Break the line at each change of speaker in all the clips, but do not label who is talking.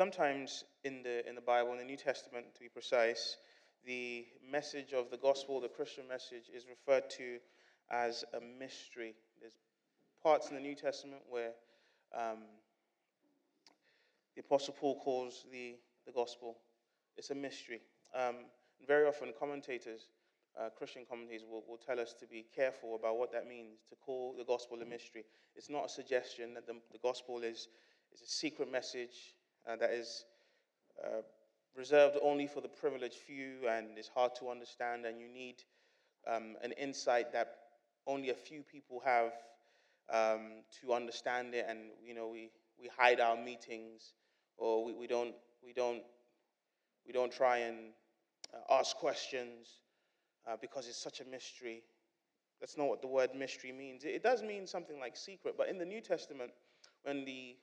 sometimes in the, in the Bible, in the New Testament to be precise, the message of the gospel, the Christian message, is referred to as a mystery. There's parts in the New Testament where um, the Apostle Paul calls the, the gospel, it's a mystery. Um, very often, commentators, uh, Christian commentators, will, will tell us to be careful about what that means, to call the gospel a mystery. It's not a suggestion that the, the gospel is, is a secret message uh, that is uh, reserved only for the privileged few and is hard to understand, and you need um, an insight that only a few people have um, to understand it. And you know, we, we hide our meetings, or we, we don't we don't we don't try and uh, ask questions uh, because it's such a mystery. That's not what the word mystery means. It, it does mean something like secret, but in the New Testament, when the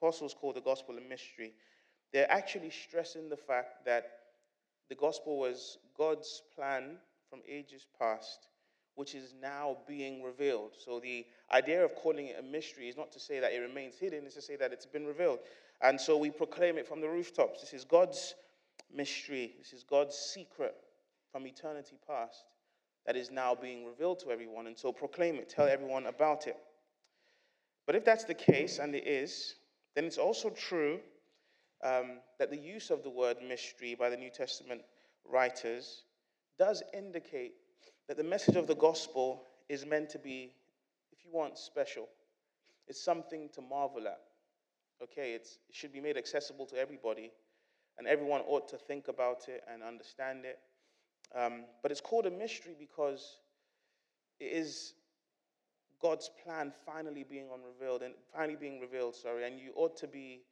apostles call the gospel a mystery, they're actually stressing the fact that the gospel was God's plan from ages past, which is now being revealed. So the idea of calling it a mystery is not to say that it remains hidden, it's to say that it's been revealed. And so we proclaim it from the rooftops. This is God's mystery, this is God's secret from eternity past that is now being revealed to everyone. And so proclaim it, tell everyone about it. But if that's the case, and it is, then it's also true um, that the use of the word mystery by the New Testament writers does indicate that the message of the gospel is meant to be, if you want, special. It's something to marvel at. Okay, it should be made accessible to everybody, and everyone ought to think about it and understand it. Um, but it's called a mystery because it is God's plan finally being unrevealed and finally being revealed, sorry, and you ought to be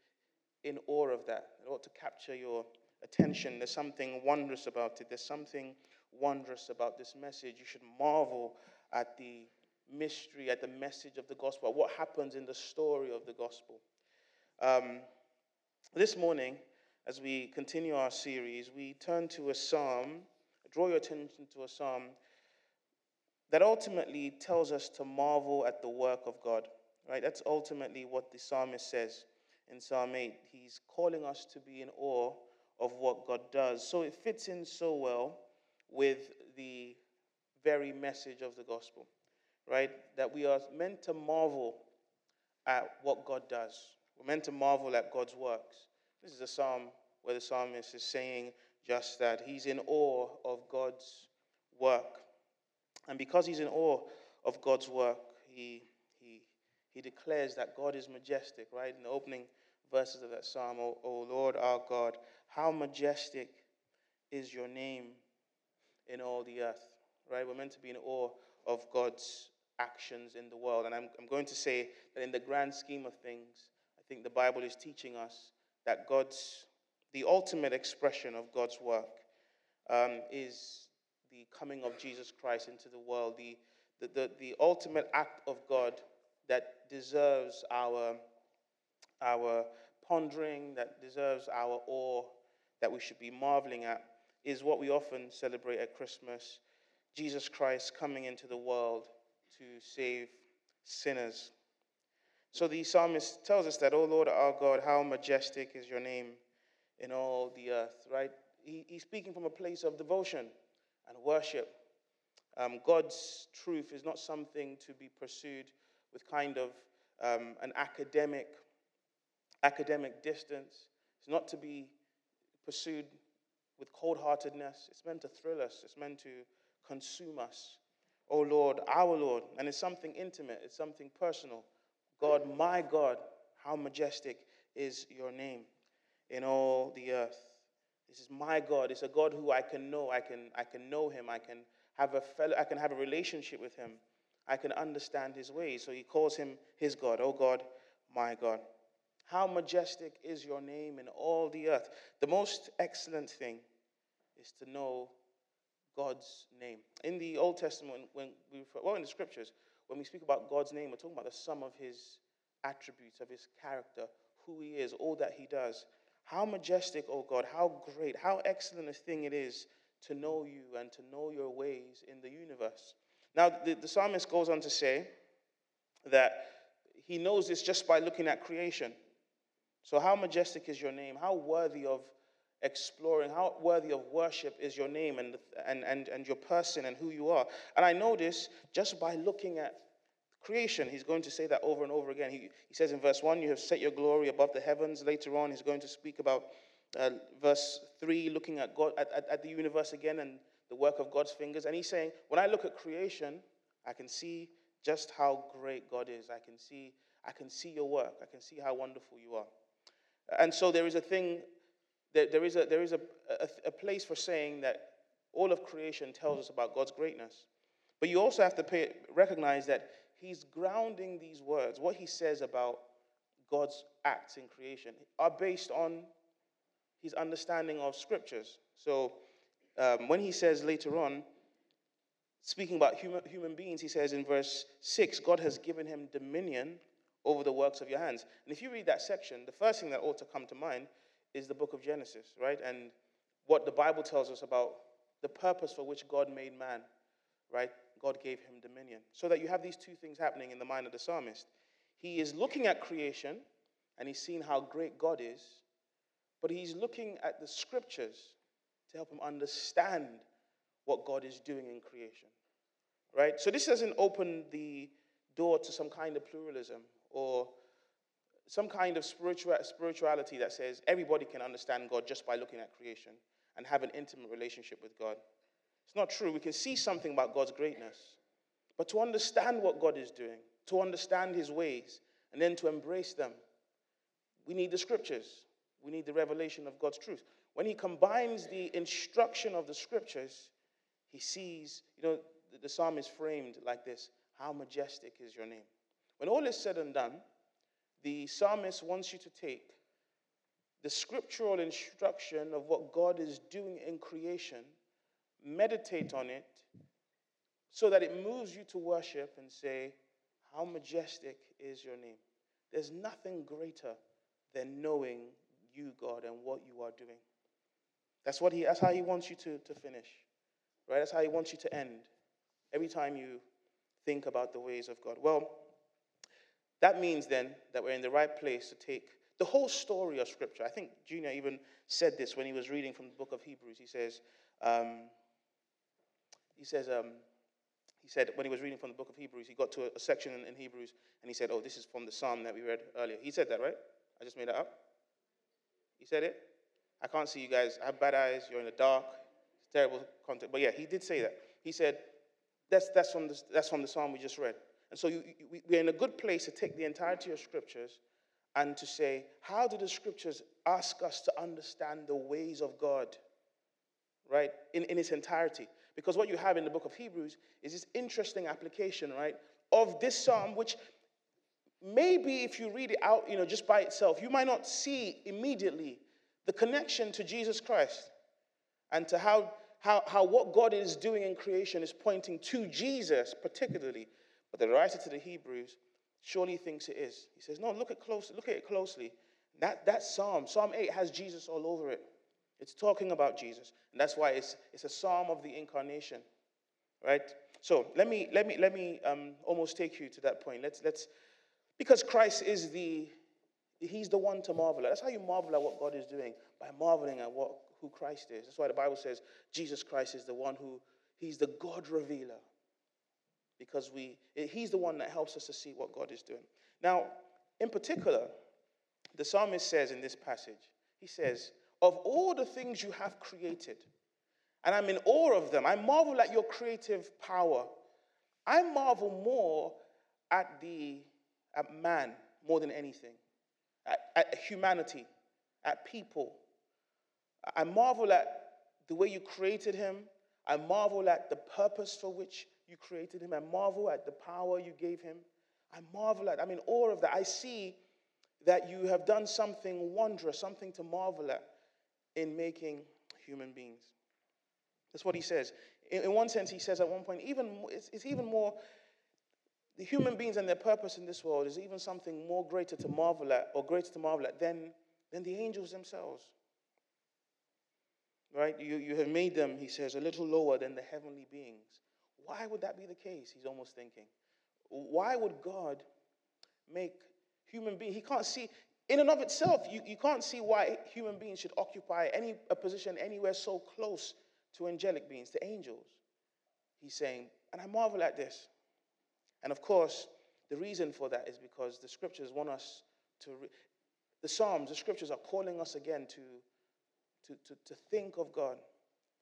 in awe of that. It ought to capture your attention. There's something wondrous about it. There's something wondrous about this message. You should marvel at the mystery, at the message of the gospel, what happens in the story of the gospel. Um, this morning, as we continue our series, we turn to a psalm, draw your attention to a psalm that ultimately tells us to marvel at the work of God. Right? That's ultimately what the psalmist says in Psalm 8. He's calling us to be in awe of what God does. So it fits in so well with the very message of the gospel, right? That we are meant to marvel at what God does. We're meant to marvel at God's works. This is a psalm where the psalmist is saying just that. He's in awe of God's work. And because he's in awe of God's work, he he he declares that God is majestic, right? In the opening verses of that psalm, O, o Lord our God, how majestic is your name in all the earth, right? We're meant to be in awe of God's actions in the world. And I'm, I'm going to say that in the grand scheme of things, I think the Bible is teaching us that God's, the ultimate expression of God's work um, is the coming of Jesus Christ into the world, the, the, the, the ultimate act of God that deserves our, our pondering, that deserves our awe, that we should be marveling at, is what we often celebrate at Christmas Jesus Christ coming into the world to save sinners. So the psalmist tells us that, O Lord our God, how majestic is your name in all the earth, right? He, he's speaking from a place of devotion and worship. Um, God's truth is not something to be pursued with kind of um, an academic, academic distance. It's not to be pursued with cold heartedness. It's meant to thrill us, it's meant to consume us. Oh Lord, our Lord. And it's something intimate, it's something personal. God, my God, how majestic is your name in all the earth. This is my God. It's a God who I can know. I can, I can know him. I can have a fellow, I can have a relationship with him. I can understand his ways. So he calls him his God. Oh God, my God. How majestic is your name in all the earth. The most excellent thing is to know God's name. In the Old Testament, when we, well, in the scriptures, when we speak about God's name, we're talking about the sum of his attributes, of his character, who he is, all that he does. How majestic, oh God, how great, how excellent a thing it is to know you and to know your ways in the universe. Now, the, the psalmist goes on to say that he knows this just by looking at creation. So, how majestic is your name? How worthy of exploring, how worthy of worship is your name and, and, and, and your person and who you are? And I know this just by looking at creation. He's going to say that over and over again. He, he says in verse 1, You have set your glory above the heavens. Later on, he's going to speak about uh, verse 3, looking at, God, at, at, at the universe again and the work of God's fingers. And he's saying, When I look at creation, I can see just how great God is. I can see, I can see your work. I can see how wonderful you are. And so there is a thing, there, there is, a, there is a, a, a place for saying that all of creation tells us about God's greatness. But you also have to pay, recognize that he's grounding these words, what he says about God's acts in creation, are based on his understanding of scriptures. So um, when he says later on, speaking about human, human beings, he says in verse 6 God has given him dominion over the works of your hands. And if you read that section, the first thing that ought to come to mind is the book of Genesis, right? And what the Bible tells us about the purpose for which God made man, right? God gave him dominion. So that you have these two things happening in the mind of the psalmist. He is looking at creation and he's seeing how great God is, but he's looking at the scriptures to help him understand what God is doing in creation. Right? So this doesn't open the door to some kind of pluralism or some kind of spiritual, spirituality that says everybody can understand God just by looking at creation and have an intimate relationship with God. It's not true. We can see something about God's greatness. But to understand what God is doing, to understand his ways, and then to embrace them, we need the scriptures. We need the revelation of God's truth. When he combines the instruction of the scriptures, he sees, you know, the, the psalm is framed like this How majestic is your name. When all is said and done, the psalmist wants you to take the scriptural instruction of what God is doing in creation, meditate on it, so that it moves you to worship and say, How majestic is your name. There's nothing greater than knowing you, God, and what you are doing. That's, what he, that's how he wants you to, to finish, right? That's how he wants you to end every time you think about the ways of God. Well, that means then that we're in the right place to take the whole story of Scripture. I think Junior even said this when he was reading from the book of Hebrews. He says, um, he says, um, he said when he was reading from the book of Hebrews, he got to a, a section in, in, Hebrews and he said, "Oh, this is from the psalm that we read earlier." He said that, right? I just made that up. He said it. I can't see you guys. I have bad eyes. You're in the dark. It's terrible content. But yeah, he did say that. He said, "That's that's from the that's from the psalm we just read." And so you, you, we're in a good place to take the entirety of scriptures and to say, how do the scriptures ask us to understand the ways of God, right, in, in its entirety? Because what you have in the book of Hebrews is this interesting application, right, of this psalm, which maybe if you read it out, you know, just by itself, you might not see immediately the connection to Jesus Christ and to how, how, how what God is doing in creation is pointing to Jesus, particularly. But the writer to the Hebrews surely thinks it is. He says, No, look at close, look at it closely. That, that psalm, Psalm 8, has Jesus all over it. It's talking about Jesus. And that's why it's, it's a psalm of the incarnation. Right? So let me let me let me um, almost take you to that point. Let's let's because Christ is the He's the one to marvel at. That's how you marvel at what God is doing, by marveling at what who Christ is. That's why the Bible says Jesus Christ is the one who He's the God revealer because we, he's the one that helps us to see what God is doing. Now, in particular, the psalmist says in this passage, he says, Of all the things you have created, and I'm in awe of them, I marvel at your creative power. I marvel more at the at man more than anything, at, at humanity, at people. I marvel at the way you created him. I marvel at the purpose for which you created him. I marvel at the power you gave him. I marvel at, I mean, all of that. I see that you have done something wondrous, something to marvel at in making human beings. That's what he says. In, in one sense, he says at one point, even it's, it's even more, the human beings and their purpose in this world is even something more greater to marvel at, or greater to marvel at than, than the angels themselves. Right? You, you have made them, he says, a little lower than the heavenly beings. Why would that be the case? He's almost thinking. Why would God make human beings? He can't see. In and of itself, you, you can't see why human beings should occupy any a position anywhere so close to angelic beings, to angels. He's saying, and I marvel at this. And of course, the reason for that is because the scriptures want us to, re- the Psalms, the scriptures are calling us again to, to, to, to think of God.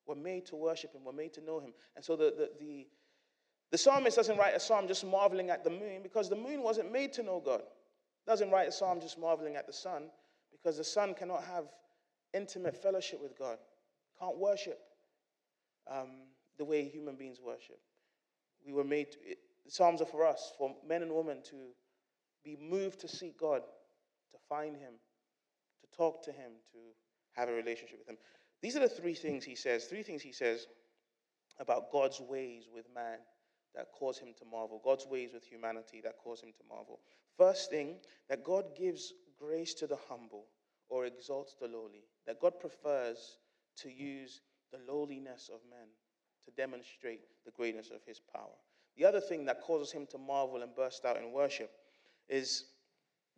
We're made to worship Him, we're made to know Him. And so the, the, the, the psalmist doesn't write a psalm just marveling at the moon because the moon wasn't made to know God. Doesn't write a psalm just marveling at the sun because the sun cannot have intimate fellowship with God, can't worship um, the way human beings worship. We were made, to, it, the Psalms are for us, for men and women to be moved to seek God, to find Him, to talk to Him, to have a relationship with Him. These are the three things He says, three things He says about God's ways with man that cause him to marvel, God's ways with humanity that cause him to marvel. First thing, that God gives grace to the humble or exalts the lowly, that God prefers to use the lowliness of men to demonstrate the greatness of his power. The other thing that causes him to marvel and burst out in worship is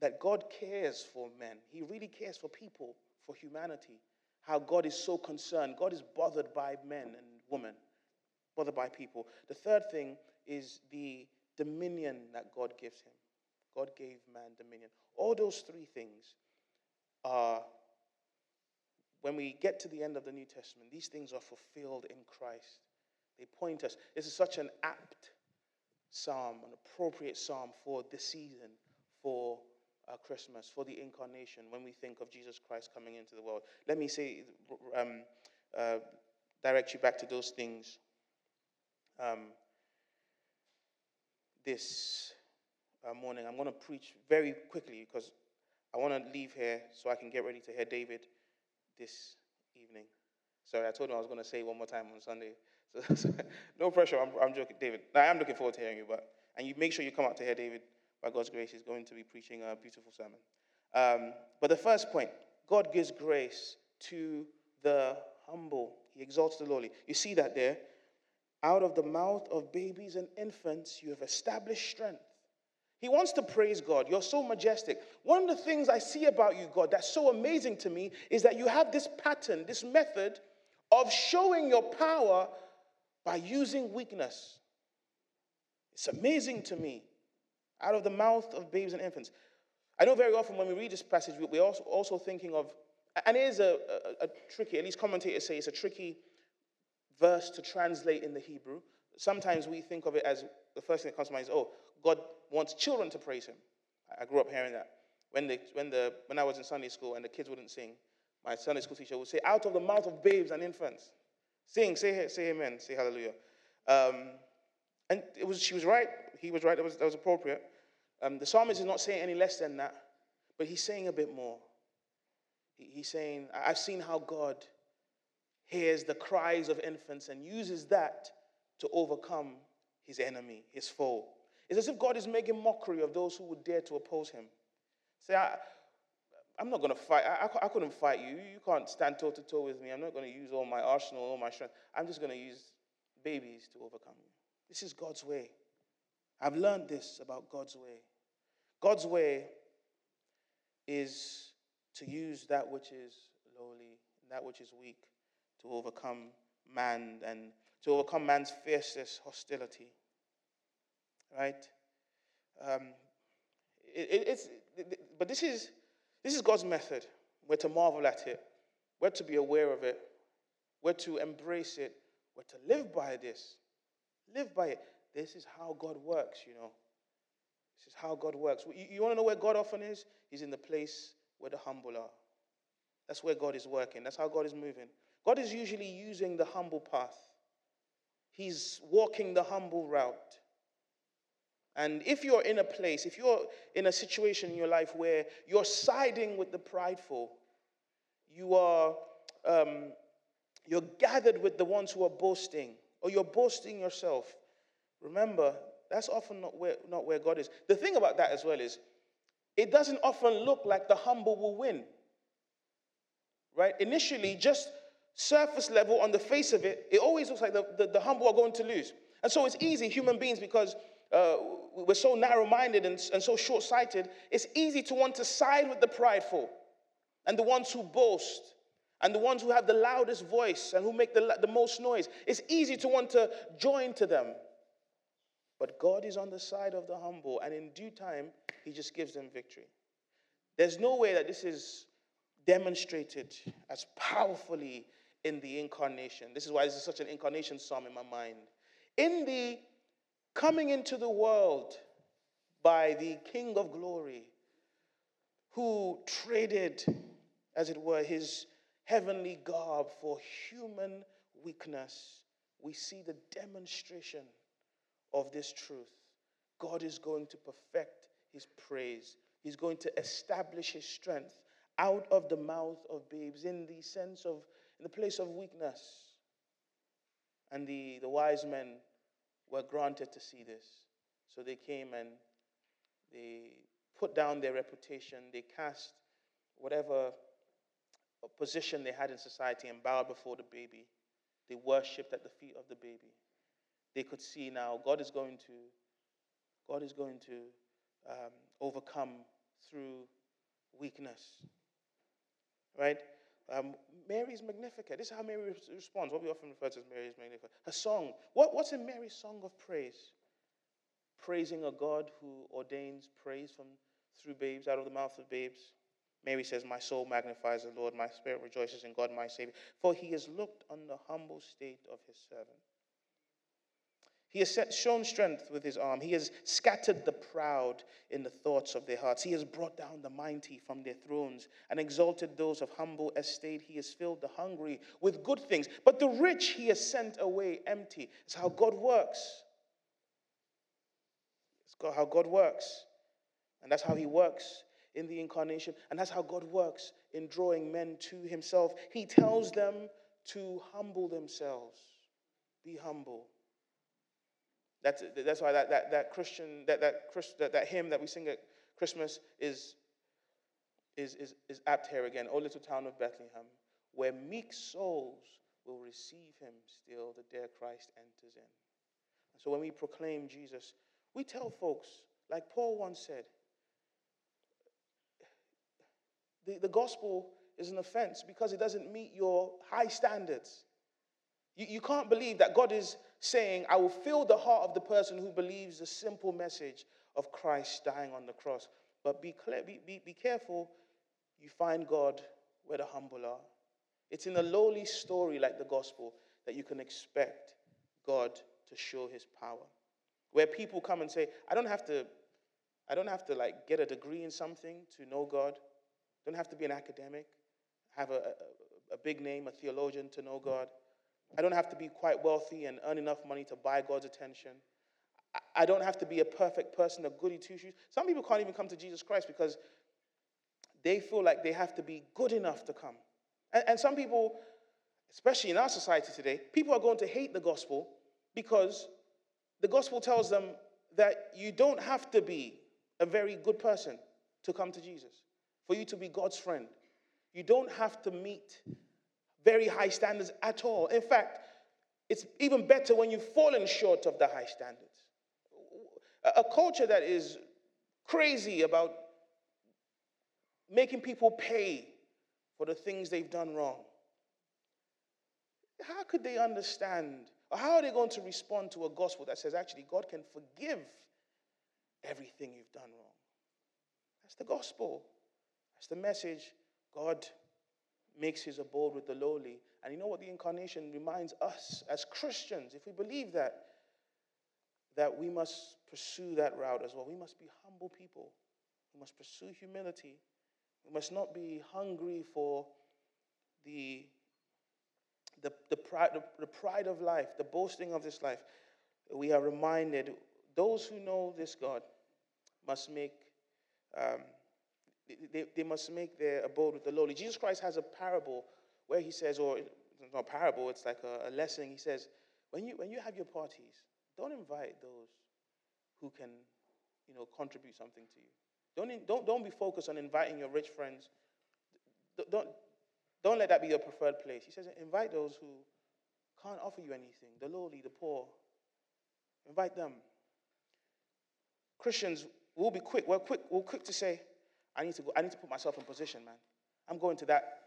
that God cares for men. He really cares for people, for humanity. How God is so concerned. God is bothered by men and women bothered by people. The third thing is the dominion that God gives him. God gave man dominion. All those three things are, when we get to the end of the New Testament, these things are fulfilled in Christ. They point us. This is such an apt psalm, an appropriate psalm for this season, for uh, Christmas, for the incarnation, when we think of Jesus Christ coming into the world. Let me say, um, uh, direct you back to those things um, this uh, morning. I'm going to preach very quickly because I want to leave here so I can get ready to hear David this evening. Sorry, I told him I was going to say one more time on Sunday. So, so no pressure. I'm, I'm joking, David. I am looking forward to hearing you, but and you make sure you come out to hear David. By God's grace, he's going to be preaching a beautiful sermon. Um, but the first point, God gives grace to the humble. He exalts the lowly. You see that there. Out of the mouth of babies and infants, you have established strength. He wants to praise God. You're so majestic. One of the things I see about you, God, that's so amazing to me is that you have this pattern, this method of showing your power by using weakness. It's amazing to me. Out of the mouth of babes and infants. I know very often when we read this passage, we're also, also thinking of, and it is a, a, a tricky, at least commentators say it's a tricky verse to translate in the Hebrew. Sometimes we think of it as the first thing that comes to mind is, oh, God wants children to praise him. I grew up hearing that. When, the, when, the, when I was in Sunday school and the kids wouldn't sing, my Sunday school teacher would say, out of the mouth of babes and infants, sing, say, say amen, say hallelujah. Um, and it was, she was right. He was right. That was, that was appropriate. Um, the psalmist is not saying any less than that, but he's saying a bit more. He, he's saying, I've seen how God hears the cries of infants and uses that to overcome his enemy, his foe. It's as if God is making mockery of those who would dare to oppose him. Say, I, am not going to fight. I, I, I, couldn't fight you. You can't stand toe to toe with me. I'm not going to use all my arsenal, all my strength. I'm just going to use babies to overcome you. This is God's way. I've learned this about God's way. God's way is to use that which is lowly, that which is weak, to overcome man and to overcome man's fiercest hostility. Right? Um, it, it, it's, it, but this is, this is God's method. We're to marvel at it. We're to be aware of it. We're to embrace it. We're to live by this. Live by it. This is how God works, you know. This is how God works. You, you want to know where God often is? He's in the place where the humble are. That's where God is working. That's how God is moving. God is usually using the humble path, He's walking the humble route. And if you're in a place, if you're in a situation in your life where you're siding with the prideful, you are um, you're gathered with the ones who are boasting, or you're boasting yourself. Remember, that's often not where, not where God is. The thing about that as well is, it doesn't often look like the humble will win. Right? Initially, just surface level, on the face of it, it always looks like the, the, the humble are going to lose. And so it's easy, human beings, because uh, we're so narrow minded and, and so short sighted, it's easy to want to side with the prideful and the ones who boast and the ones who have the loudest voice and who make the, the most noise. It's easy to want to join to them. But God is on the side of the humble, and in due time, He just gives them victory. There's no way that this is demonstrated as powerfully in the incarnation. This is why this is such an incarnation psalm in my mind. In the coming into the world by the King of glory, who traded, as it were, his heavenly garb for human weakness, we see the demonstration of this truth. God is going to perfect his praise, he's going to establish his strength out of the mouth of babes in the sense of, in the place of weakness. And the, the wise men were granted to see this. So they came and they put down their reputation, they cast whatever position they had in society and bowed before the baby. They worshipped at the feet of the baby. They could see now God is going to, God is going to um, overcome through weakness. Right? Um, Mary's Magnificat. This is how Mary responds. What we often refer to as Mary's Magnificat. Her song. What, what's in Mary's song of praise? Praising a God who ordains praise from through babes, out of the mouth of babes. Mary says, My soul magnifies the Lord, my spirit rejoices in God, my Savior, for he has looked on the humble state of his servant. He has shown strength with his arm. He has scattered the proud in the thoughts of their hearts. He has brought down the mighty from their thrones and exalted those of humble estate. He has filled the hungry with good things, but the rich he has sent away empty. It's how God works. It's how God works. And that's how he works in the incarnation. And that's how God works in drawing men to himself. He tells them to humble themselves. Be humble. That's, that's why that, that, that Christian, that, that, that, that hymn that we sing at Christmas is, is, is, is apt here again. O little town of Bethlehem, where meek souls will receive him still, the dear Christ enters in. And so when we proclaim Jesus, we tell folks, like Paul once said, the, the gospel is an offense because it doesn't meet your high standards. You, you can't believe that God is saying, I will fill the heart of the person who believes the simple message of Christ dying on the cross. But be, clear, be, be, be careful, you find God where the humble are. It's in a lowly story like the gospel that you can expect God to show his power. Where people come and say, I don't have to, I don't have to like get a degree in something to know God. Don't have to be an academic, have a, a, a big name, a theologian to know God. I don't have to be quite wealthy and earn enough money to buy God's attention. I don't have to be a perfect person, a goody two shoes. Some people can't even come to Jesus Christ because they feel like they have to be good enough to come. And, and some people, especially in our society today, people are going to hate the gospel because the gospel tells them that you don't have to be a very good person to come to Jesus, for you to be God's friend. You don't have to meet very high standards at all. In fact, it's even better when you've fallen short of the high standards. A, culture that is crazy about making people pay for the things they've done wrong. How could they understand, or how are they going to respond to a gospel that says actually God can forgive everything you've done wrong? That's the gospel. That's the message God makes his abode with the lowly. And you know what the incarnation reminds us as Christians, if we believe that, that we must pursue that route as well. We must be humble people. We must pursue humility. We must not be hungry for the, the, the, pride, the, the pride of life, the boasting of this life. We are reminded those who know this God must make um, they, they must make their abode with the lowly. Jesus Christ has a parable where he says, or not a parable, it's like a, a lesson. He says, when you, when you have your parties, don't invite those who can, you know, contribute something to you. Don't, don't, don't be focused on inviting your rich friends. Don't, don't let that be your preferred place. He says, invite those who can't offer you anything the lowly, the poor. Invite them. Christians will be quick. We're quick. We're quick to say, I need to go. I need to put myself in position, man. I'm going to that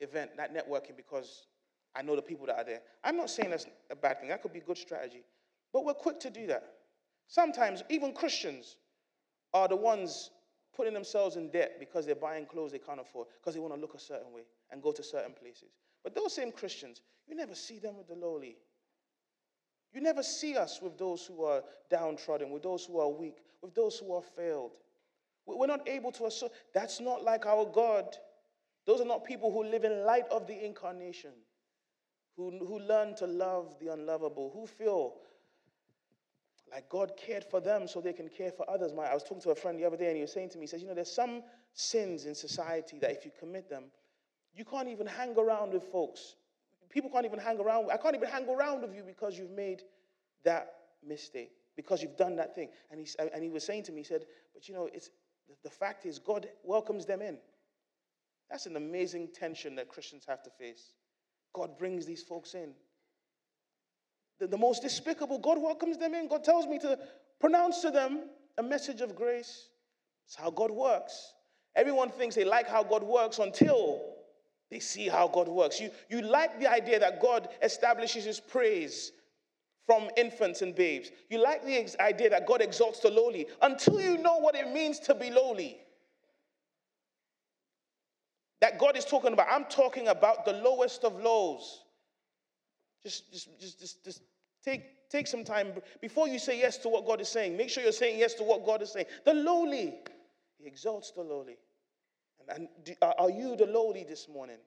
event, that networking, because I know the people that are there. I'm not saying that's a bad thing. That could be good strategy. But we're quick to do that. Sometimes even Christians are the ones putting themselves in debt because they're buying clothes they can't afford, because they want to look a certain way and go to certain places. But those same Christians, you never see them with the lowly. You never see us with those who are downtrodden, with those who are weak, with those who are failed. We're not able to assert. That's not like our God. Those are not people who live in light of the incarnation, who, who learn to love the unlovable, who feel like God cared for them so they can care for others. My, I was talking to a friend the other day and he was saying to me, he says, You know, there's some sins in society that if you commit them, you can't even hang around with folks. People can't even hang around. I can't even hang around with you because you've made that mistake, because you've done that thing. And he, and he was saying to me, he said, But you know, it's, the fact is, God welcomes them in. That's an amazing tension that Christians have to face. God brings these folks in the, the most despicable, God welcomes them in. God tells me to pronounce to them a message of grace. It's how God works. Everyone thinks they like how God works until they see how God works. You, you like the idea that God establishes his praise from infants and babes. You like the idea that God exalts the lowly until you know what it means to be lowly. That God is talking about. I'm talking about the lowest of lows. Just, just, just, just, just take, take some time before you say yes to what God is saying. Make sure you're saying yes to what God is saying. The lowly, He exalts the lowly. And, and do, are you the lowly this morning?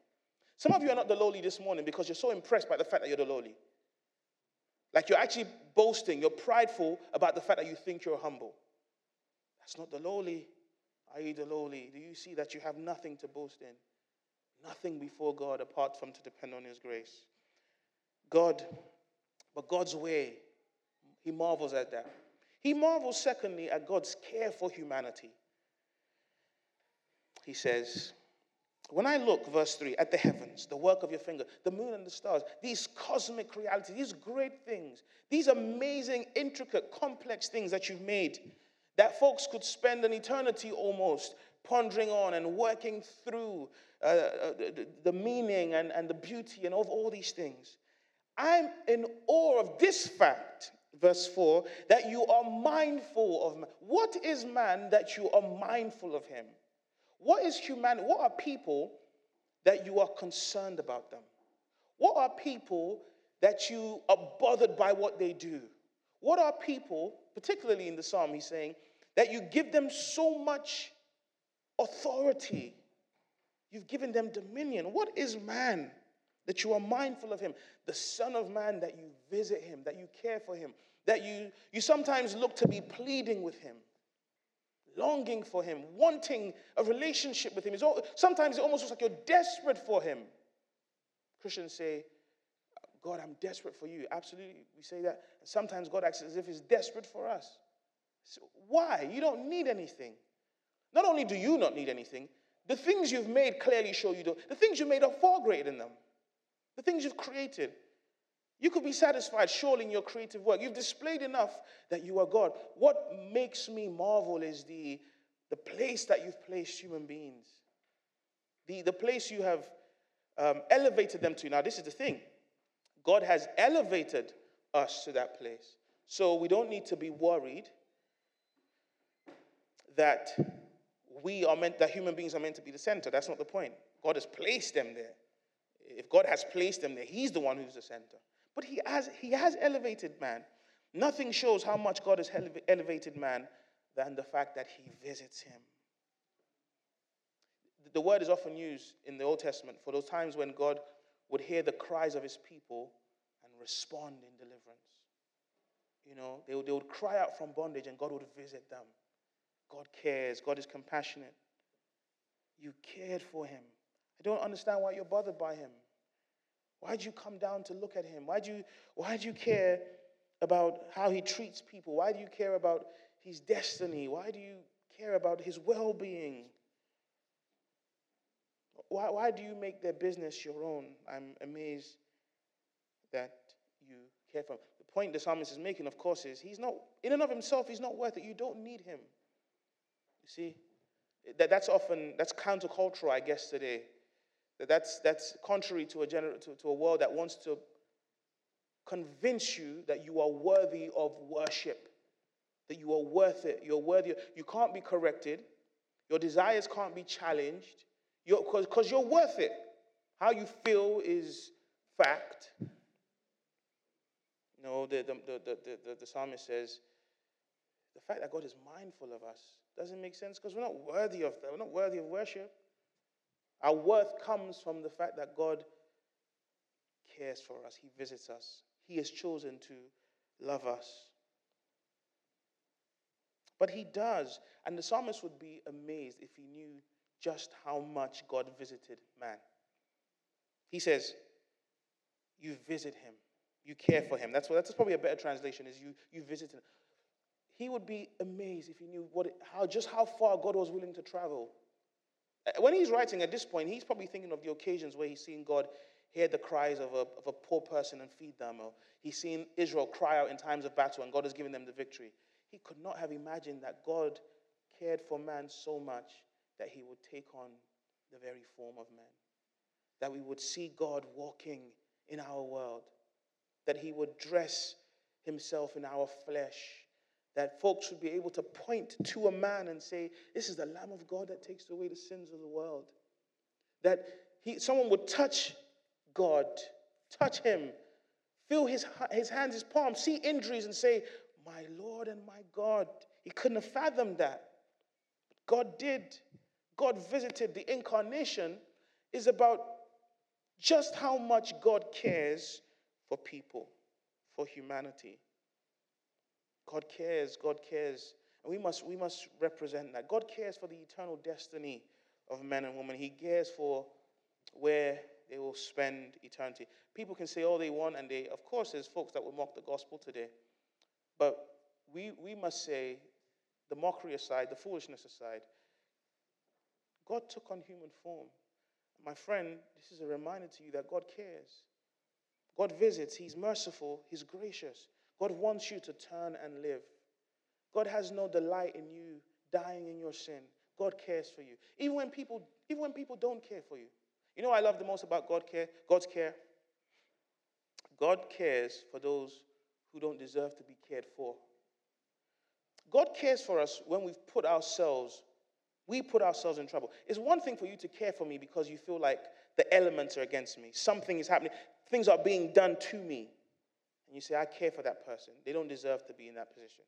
Some of you are not the lowly this morning because you're so impressed by the fact that you're the lowly. Like you're actually boasting, you're prideful about the fact that you think you're humble. That's not the lowly. Are you the lowly? Do you see that you have nothing to boast in? Nothing before God apart from to depend on His grace. God, but God's way, he marvels at that. He marvels, secondly, at God's care for humanity. He says, when I look, verse 3, at the heavens, the work of your finger, the moon and the stars, these cosmic realities, these great things, these amazing, intricate, complex things that you've made, that folks could spend an eternity almost pondering on and working through uh, uh the, the, meaning and, and the beauty and of all these things. I'm in awe of this fact, verse 4, that you are mindful of man. What is man that you are mindful of him? What is humanity? What are people that you are concerned about them? What are people that you are bothered by what they do? What are people, particularly in the psalm, he's saying, that you give them so much authority? You've given them dominion. What is man? that you are mindful of him, the Son of Man, that you visit him, that you care for him, that you, you sometimes look to be pleading with him, longing for him, wanting a relationship with him. All, sometimes it almost looks like you're desperate for him. Christians say, God, I'm desperate for you. Absolutely, we say that. And sometimes God acts as if he's desperate for us. So why? You don't need anything. Not only do you not need anything, the things you've made clearly show you don't. The things you made are far greater than them the things you've created. You could be satisfied surely in your creative work. You've displayed enough that you are God. What makes me marvel is the, the place that you've placed human beings, the, the place you have um, elevated them to. Now, this is the thing God has elevated us to that place. So we don't need to be worried that we are meant, that human beings are meant to be the center. That's not the point. God has placed them there if God has placed them there, he's the one who's the center. But he has, he has elevated man. Nothing shows how much God has elevated man than the fact that he visits him. The word is often used in the Old Testament for those times when God would hear the cries of his people and respond in deliverance. You know, they would, they would cry out from bondage and God would visit them. God cares, God is compassionate. You cared for him. I don't understand why you're bothered by him. Why'd you come down to look at him? Why'd you, why'd you care about how he treats people? Why do you care about his destiny? Why do you care about his well being? Why, why do you make their business your own? I'm amazed that you care for him. The point the psalmist is making, of course, is he's not, in and of himself, he's not worth it. You don't need him. You see? That, that's often, that's countercultural, I guess, today. That that's, that's contrary to a, gener- to, to a world that wants to convince you that you are worthy of worship, that you are worth it. You're worthy. You can't be corrected. Your desires can't be challenged because you're, you're worth it. How you feel is fact. No, the, the, the, the, the, the psalmist says, the fact that God is mindful of us doesn't make sense because we're not worthy of that. We're not worthy of worship. Our worth comes from the fact that God cares for us, He visits us, He has chosen to love us. But He does. And the psalmist would be amazed if he knew just how much God visited man. He says, You visit him. You care for him. That's, what, that's probably a better translation is you, you visit him. He would be amazed if he knew what it, how, just how far God was willing to travel. Uh, when he's writing at this point, he's probably thinking of the occasions where he's seen God hear the cries of a, of a poor person and feed them, or he's seen Israel cry out in times of battle and God has given them the victory. He could not have imagined that God cared for man so much that he would take on the very form of man. That we would see God walking in our world. That he would dress himself in our flesh. That folks would be able to point to a man and say, This is the Lamb of God that takes away the sins of the world. That he, someone would touch God, touch him, feel his, his hands, his palms, see injuries, and say, My Lord and my God. He couldn't have fathomed that. God did. God visited. The incarnation is about just how much God cares for people, for humanity. God cares, God cares. And we must, we must represent that. God cares for the eternal destiny of men and women. He cares for where they will spend eternity. People can say all they want, and they, of course, there's folks that will mock the gospel today. But we, we must say, the mockery aside, the foolishness aside, God took on human form. My friend, this is a reminder to you that God cares. God visits, He's merciful, He's gracious. God wants you to turn and live. God has no delight in you dying in your sin. God cares for you. Even when people, even when people don't care for you. You know what I love the most about God care? God's care? God cares for those who don't deserve to be cared for. God cares for us when we've put ourselves, we put ourselves in trouble. It's one thing for you to care for me because you feel like the elements are against me. Something is happening. Things are being done to me. And you say, I care for that person. They don't deserve to be in that position.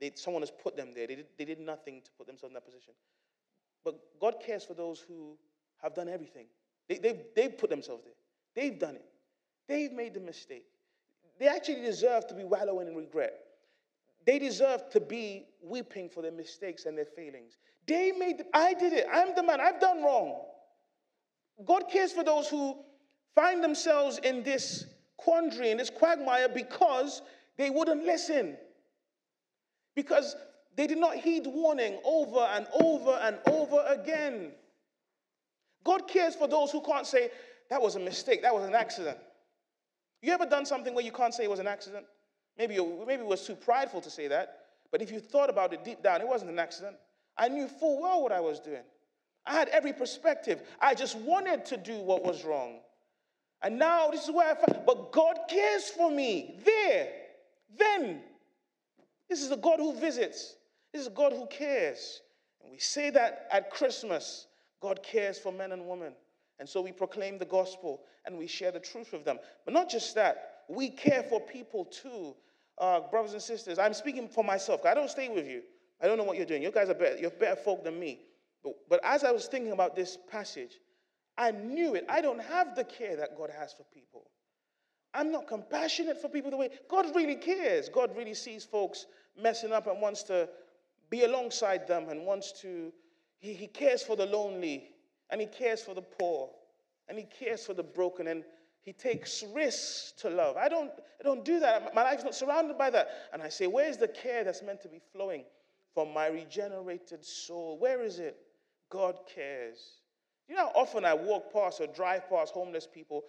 They, someone has put them there. They did, they did nothing to put themselves in that position. But God cares for those who have done everything. They, they've, they've put themselves there. They've done it. They've made the mistake. They actually deserve to be wallowing in regret. They deserve to be weeping for their mistakes and their failings. They made, I did it. I'm the man. I've done wrong. God cares for those who find themselves in this quandary, in this quagmire, because they wouldn't listen. Because they did not heed warning over and over and over again. God cares for those who can't say, that was a mistake, that was an accident. You ever done something where you can't say it was an accident? Maybe, you, maybe it was too prideful to say that, but if you thought about it deep down, it wasn't an accident. I knew full well what I was doing. I had every perspective. I just wanted to do what was wrong. And now this is where I find, but God cares for me there, then. This is a God who visits. This is a God who cares. And we say that at Christmas God cares for men and women. And so we proclaim the gospel and we share the truth with them. But not just that, we care for people too. Uh, brothers and sisters, I'm speaking for myself. I don't stay with you. I don't know what you're doing. You guys are better, you're better folk than me. But, but as I was thinking about this passage, I knew it. I don't have the care that God has for people. I'm not compassionate for people the way God really cares. God really sees folks messing up and wants to be alongside them and wants to, he, he cares for the lonely and he cares for the poor and he cares for the broken and he takes risks to love. I don't, I don't do that. My life's not surrounded by that. And I say, where's the care that's meant to be flowing from my regenerated soul? Where is it? God cares. You know often I walk past or drive past homeless people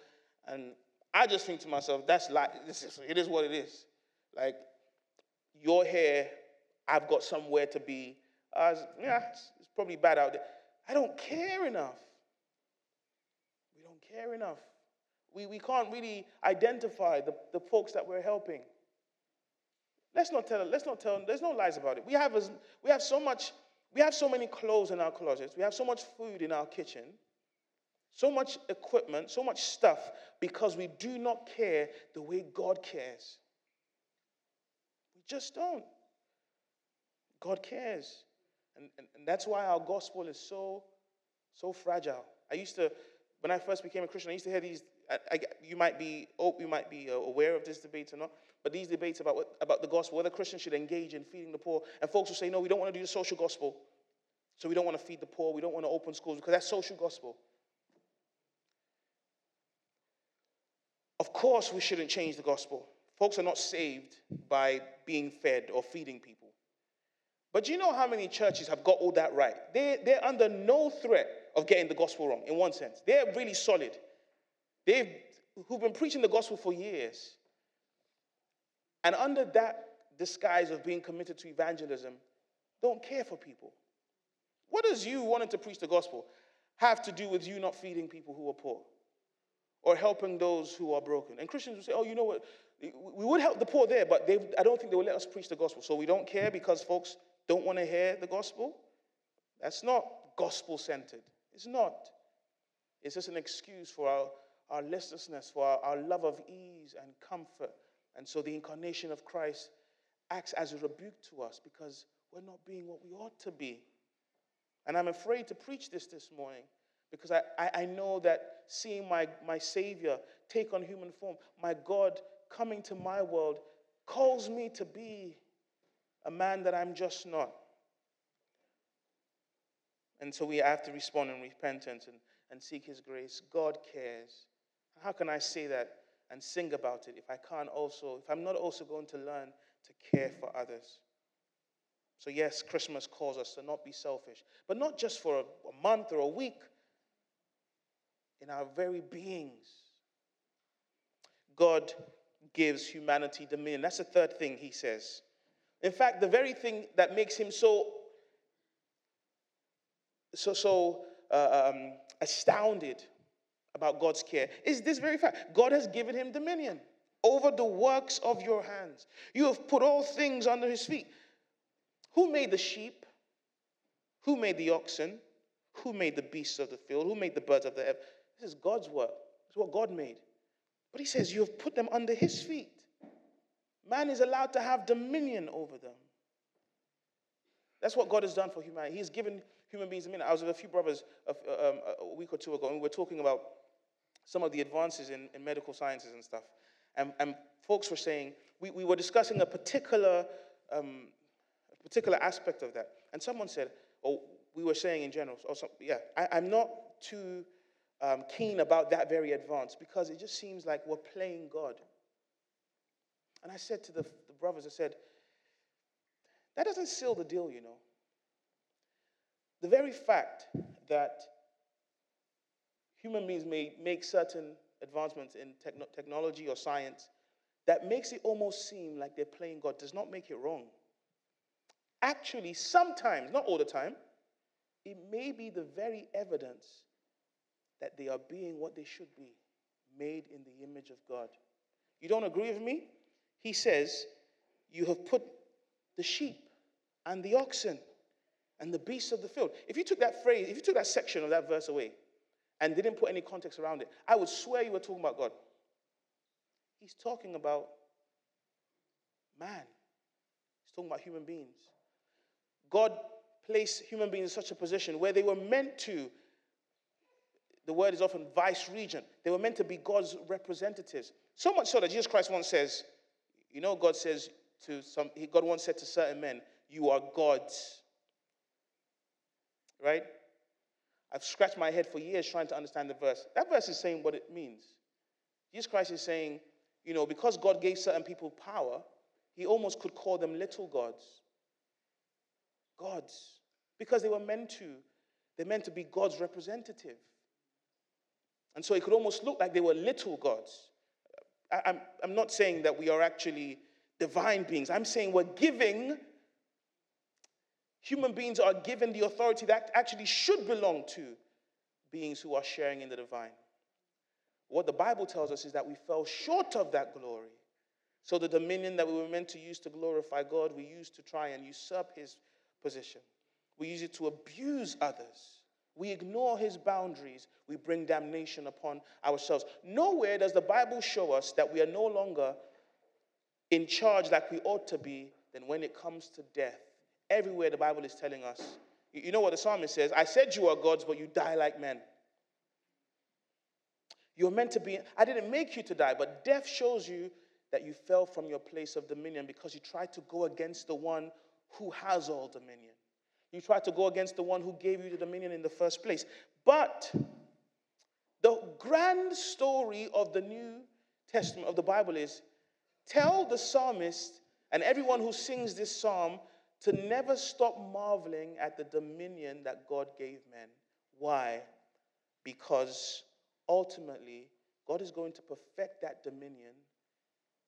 and I just think to myself, that's like, this is, it is what it is. Like, you're here, I've got somewhere to be. Uh, yeah, it's, it's probably bad out there. I don't care enough. We don't care enough. We, we can't really identify the, the folks that we're helping. Let's not tell, let's not tell, there's no lies about it. We have, as, we have so much, we have so many clothes in our closets. We have so much food in our kitchen, so much equipment, so much stuff because we do not care the way God cares. We just don't. God cares. And, and, and that's why our gospel is so, so fragile. I used to, when I first became a Christian, I used to hear these. I, I, you might be, oh, you might be uh, aware of this debate or not, but these debates about, what, about the gospel, whether Christians should engage in feeding the poor, and folks will say, no, we don't want to do the social gospel. So we don't want to feed the poor, we don't want to open schools because that's social gospel. Of course, we shouldn't change the gospel. Folks are not saved by being fed or feeding people. But do you know how many churches have got all that right? They, they're under no threat of getting the gospel wrong, in one sense. They're really solid. They've who've been preaching the gospel for years. And under that disguise of being committed to evangelism, don't care for people. What does you wanting to preach the gospel have to do with you not feeding people who are poor or helping those who are broken? And Christians will say, oh, you know what? We would help the poor there, but they, I don't think they will let us preach the gospel. So we don't care because folks don't want to hear the gospel. That's not gospel centered. It's not. It's just an excuse for our, our listlessness, for our, our love of ease and comfort and so the incarnation of Christ acts as a rebuke to us because we're not being what we ought to be. And I'm afraid to preach this this morning because I, I, I, know that seeing my, my Savior take on human form, my God coming to my world, calls me to be a man that I'm just not. And so we have to respond in repentance and, and seek His grace. God cares. How can I say that and sing about it if I can't also, if I'm not also going to learn to care for others. So, yes, Christmas calls us to not be selfish, but not just for a, a month or a week, in our very beings. God gives humanity dominion. That's the third thing he says. In fact, the very thing that makes him so so so uh, um, astounded about God's care is this very fact God has given him dominion over the works of your hands. You have put all things under his feet. Who made the sheep? Who made the oxen? Who made the beasts of the field? Who made the birds of the air? This is God's work. It's what God made. But he says, You have put them under his feet. Man is allowed to have dominion over them. That's what God has done for humanity. He's given human beings dominion. I was with a few brothers a, um, a week or two ago, and we were talking about some of the advances in, in medical sciences and stuff. And, and folks were saying, we, we were discussing a particular, um, a particular aspect of that. And someone said, or we were saying in general, or some, yeah, I, am not too um, keen about that very advance because it just seems like we're playing God. And I said to the, the brothers, I said, that doesn't seal the deal, you know. The very fact that human beings may make certain advancements in techno- technology or science that makes it almost seem like they're playing God does not make it wrong. Actually, sometimes, not all the time, it may be the very evidence that they are being what they should be, made in the image of God. You don't agree with me? He says, You have put the sheep and the oxen and the beasts of the field. If you took that phrase, if you took that section of that verse away, and didn't put any context around it, I would swear you were talking about God. He's talking about man, he's talking about human beings. God placed human beings in such a position where they were meant to, the word is often vice regent, they were meant to be God's representatives. So much so that Jesus Christ once says, you know, God says to some, God once said to certain men, You are gods. Right? I've scratched my head for years trying to understand the verse. That verse is saying what it means. Jesus Christ is saying, you know, because God gave certain people power, he almost could call them little gods. Gods. Because they were meant to. They're meant to be God's representative. And so it could almost look like they were little gods. I, I'm, I'm not saying that we are actually divine beings. I'm saying we're giving, human beings are given the authority that actually should belong to beings who are sharing in the divine. What the Bible tells us is that we fell short of that glory. So the dominion that we were meant to use to glorify God, we used to try and usurp his position. We use it to abuse others. We ignore his boundaries. We bring damnation upon ourselves. Nowhere does the Bible show us that we are no longer in charge like we ought to be than when it comes to death. Everywhere the Bible is telling us. You know what the psalmist says? I said you are gods, but you die like men. You're meant to be, I didn't make you to die, but death shows you that you fell from your place of dominion because you tried to go against the one who has all dominion. You tried to go against the one who gave you the dominion in the first place. But the grand story of the New Testament, of the Bible, is tell the psalmist and everyone who sings this psalm to never stop marveling at the dominion that God gave men. Why? Because ultimately, God is going to perfect that dominion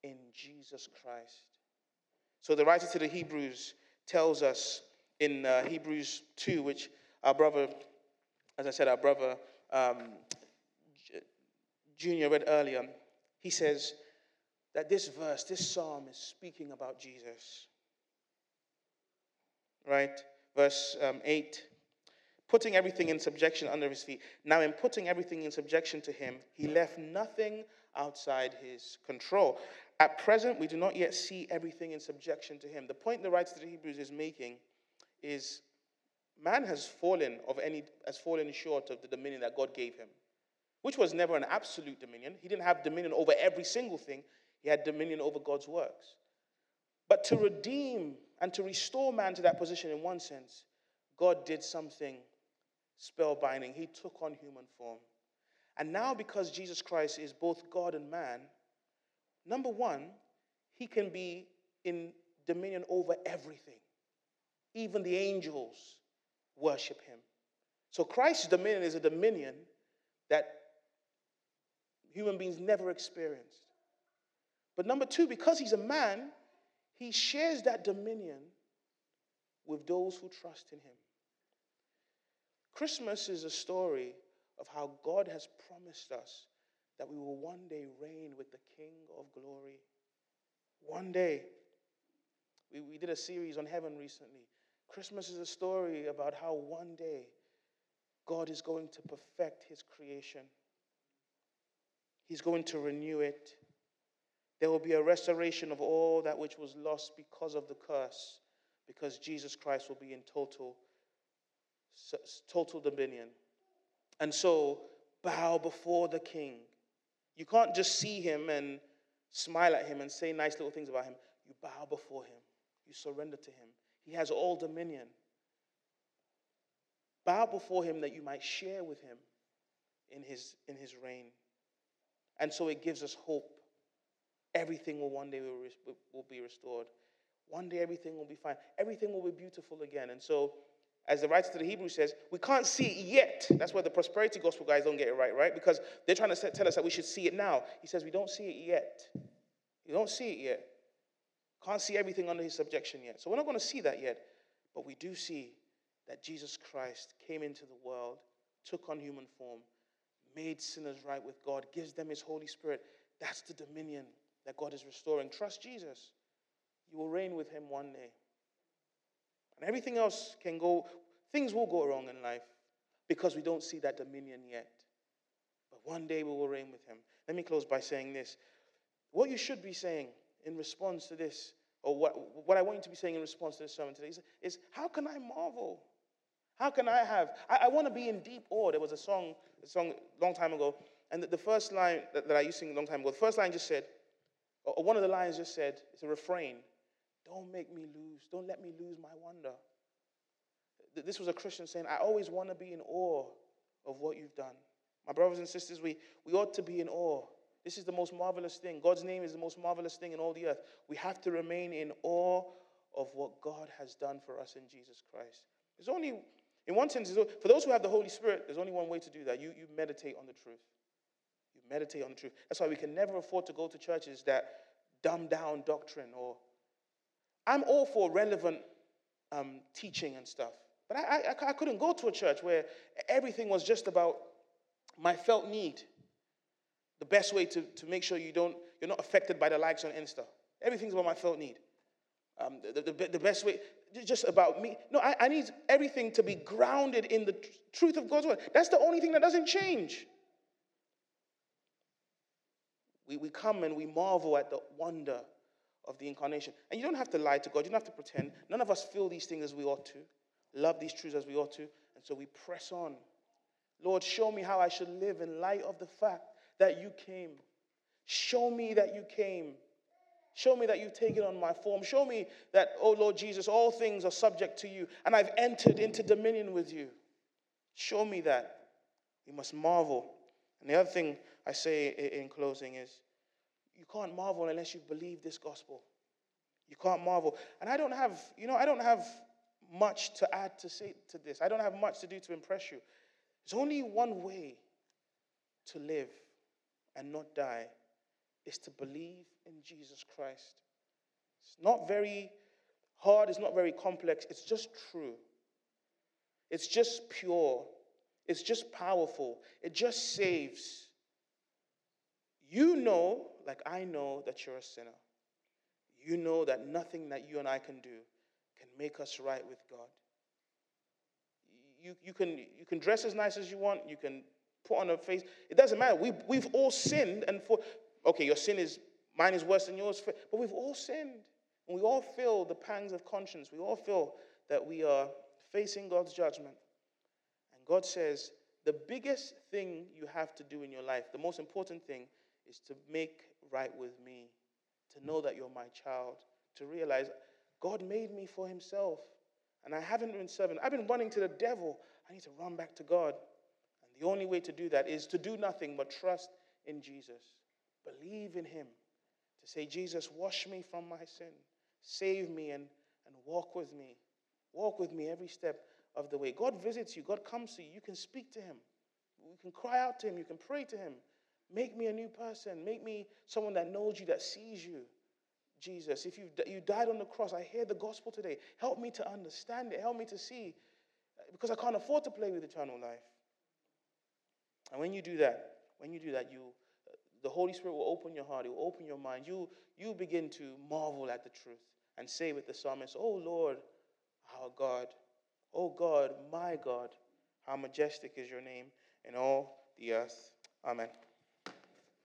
in Jesus Christ. So the writer to the Hebrews tells us in uh, Hebrews 2, which our brother, as I said, our brother um, Junior read earlier, he says that this verse, this psalm is speaking about Jesus. Right? Verse um, 8 putting everything in subjection under his feet. Now, in putting everything in subjection to him, he left nothing outside his control. At present, we do not yet see everything in subjection to him. The point the writer to the Hebrews is making is man has fallen of any has fallen short of the dominion that God gave him, which was never an absolute dominion. He didn't have dominion over every single thing. He had dominion over God's works. But to redeem and to restore man to that position in one sense, God did something spellbinding. He took on human form. And now, because Jesus Christ is both God and man, number one, he can be in dominion over everything. Even the angels worship him. So Christ's dominion is a dominion that human beings never experienced. But number two, because he's a man, he shares that dominion with those who trust in him. Christmas is a story of how God has promised us that we will one day reign with the King of glory. One day. We, we did a series on heaven recently. Christmas is a story about how one day God is going to perfect his creation, He's going to renew it. There will be a restoration of all that which was lost because of the curse, because Jesus Christ will be in total total dominion. And so, bow before the king. You can't just see him and smile at him and say nice little things about him. You bow before him, you surrender to him. He has all dominion. Bow before him that you might share with him in his, in his reign. And so it gives us hope. Everything will one day will, be restored. One day everything will be fine. Everything will be beautiful again. And so as the writer to the Hebrews says, we can't see it yet. That's where the prosperity gospel guys don't get it right, right? Because they're trying to tell us that we should see it now. He says, we don't see it yet. You don't see it yet. Can't see everything under his subjection yet. So we're not going to see that yet. But we do see that Jesus Christ came into the world, took on human form, made sinners right with God, gives them his Holy Spirit. That's the dominion that God is restoring. Trust Jesus. You will reign with him one day. And everything else can go, things will go wrong in life because we don't see that dominion yet. But one day we will reign with him. Let me close by saying this. What you should be saying in response to this, or what, what I want you to be saying in response to this sermon today, is, is how can I marvel? How can I have? I, I want to be in deep awe. There was a song, a song long time ago, and the, the first line that, that, I used to sing a long time ago, the first line just said, one of the lines just said, it's a refrain. Don't make me lose. Don't let me lose my wonder. This was a Christian saying, I always want to be in awe of what you've done. My brothers and sisters, we, we ought to be in awe. This is the most marvelous thing. God's name is the most marvelous thing in all the earth. We have to remain in awe of what God has done for us in Jesus Christ. There's only, in one sense, for those who have the Holy Spirit, there's only one way to do that. You, you meditate on the truth. You meditate on the truth. That's why we can never afford to go to churches that dumb down doctrine or. I'm all for relevant um, teaching and stuff, but I, I, I couldn't go to a church where everything was just about my felt need. The best way to, to make sure you don't, you're not affected by the likes on Insta. Everything's about my felt need. Um, the, the, the, best way, just about me. No, I, I need everything to be grounded in the tr- truth of God's word. That's the only thing that doesn't change. We, we come and we marvel at the wonder of the incarnation. And you don't have to lie to God, you don't have to pretend. None of us feel these things as we ought to, love these truths as we ought to. And so we press on. Lord, show me how I should live in light of the fact that you came. Show me that you came. Show me that you've taken on my form. Show me that, oh Lord Jesus, all things are subject to you and I've entered into dominion with you. Show me that. We must marvel. And the other thing I say in closing is you can't marvel unless you believe this gospel. You can't marvel. And I don't have, you know, I don't have much to add to say to this. I don't have much to do to impress you. There's only one way to live and not die is to believe in Jesus Christ. It's not very hard, it's not very complex, it's just true. It's just pure. It's just powerful. It just saves. You know, like I know, that you're a sinner. You know that nothing that you and I can do can make us right with God. You, you, can, you can dress as nice as you want, you can put on a face. It doesn't matter. We, we've all sinned, and for okay, your sin is mine is worse than yours, but we've all sinned. And we all feel the pangs of conscience. We all feel that we are facing God's judgment. And God says, the biggest thing you have to do in your life, the most important thing, is to make right with me, to know that you're my child, to realize God made me for himself. And I haven't been serving. I've been running to the devil. I need to run back to God. And the only way to do that is to do nothing but trust in Jesus. Believe in him. To say, Jesus, wash me from my sin. Save me and, and walk with me. Walk with me every step of the way. God visits you. God comes to you. You can speak to him. You can cry out to him. You can pray to him. Make me a new person. Make me someone that knows you, that sees you. Jesus, if you you died on the cross, I hear the gospel today. Help me to understand it. Help me to see, because I can't afford to play with eternal life. And when you do that, when you do that, you the Holy Spirit will open your heart, He will open your mind. You, you begin to marvel at the truth and say with the psalmist, Oh Lord, our God, oh God, my God, how majestic is your name in all the earth. Amen.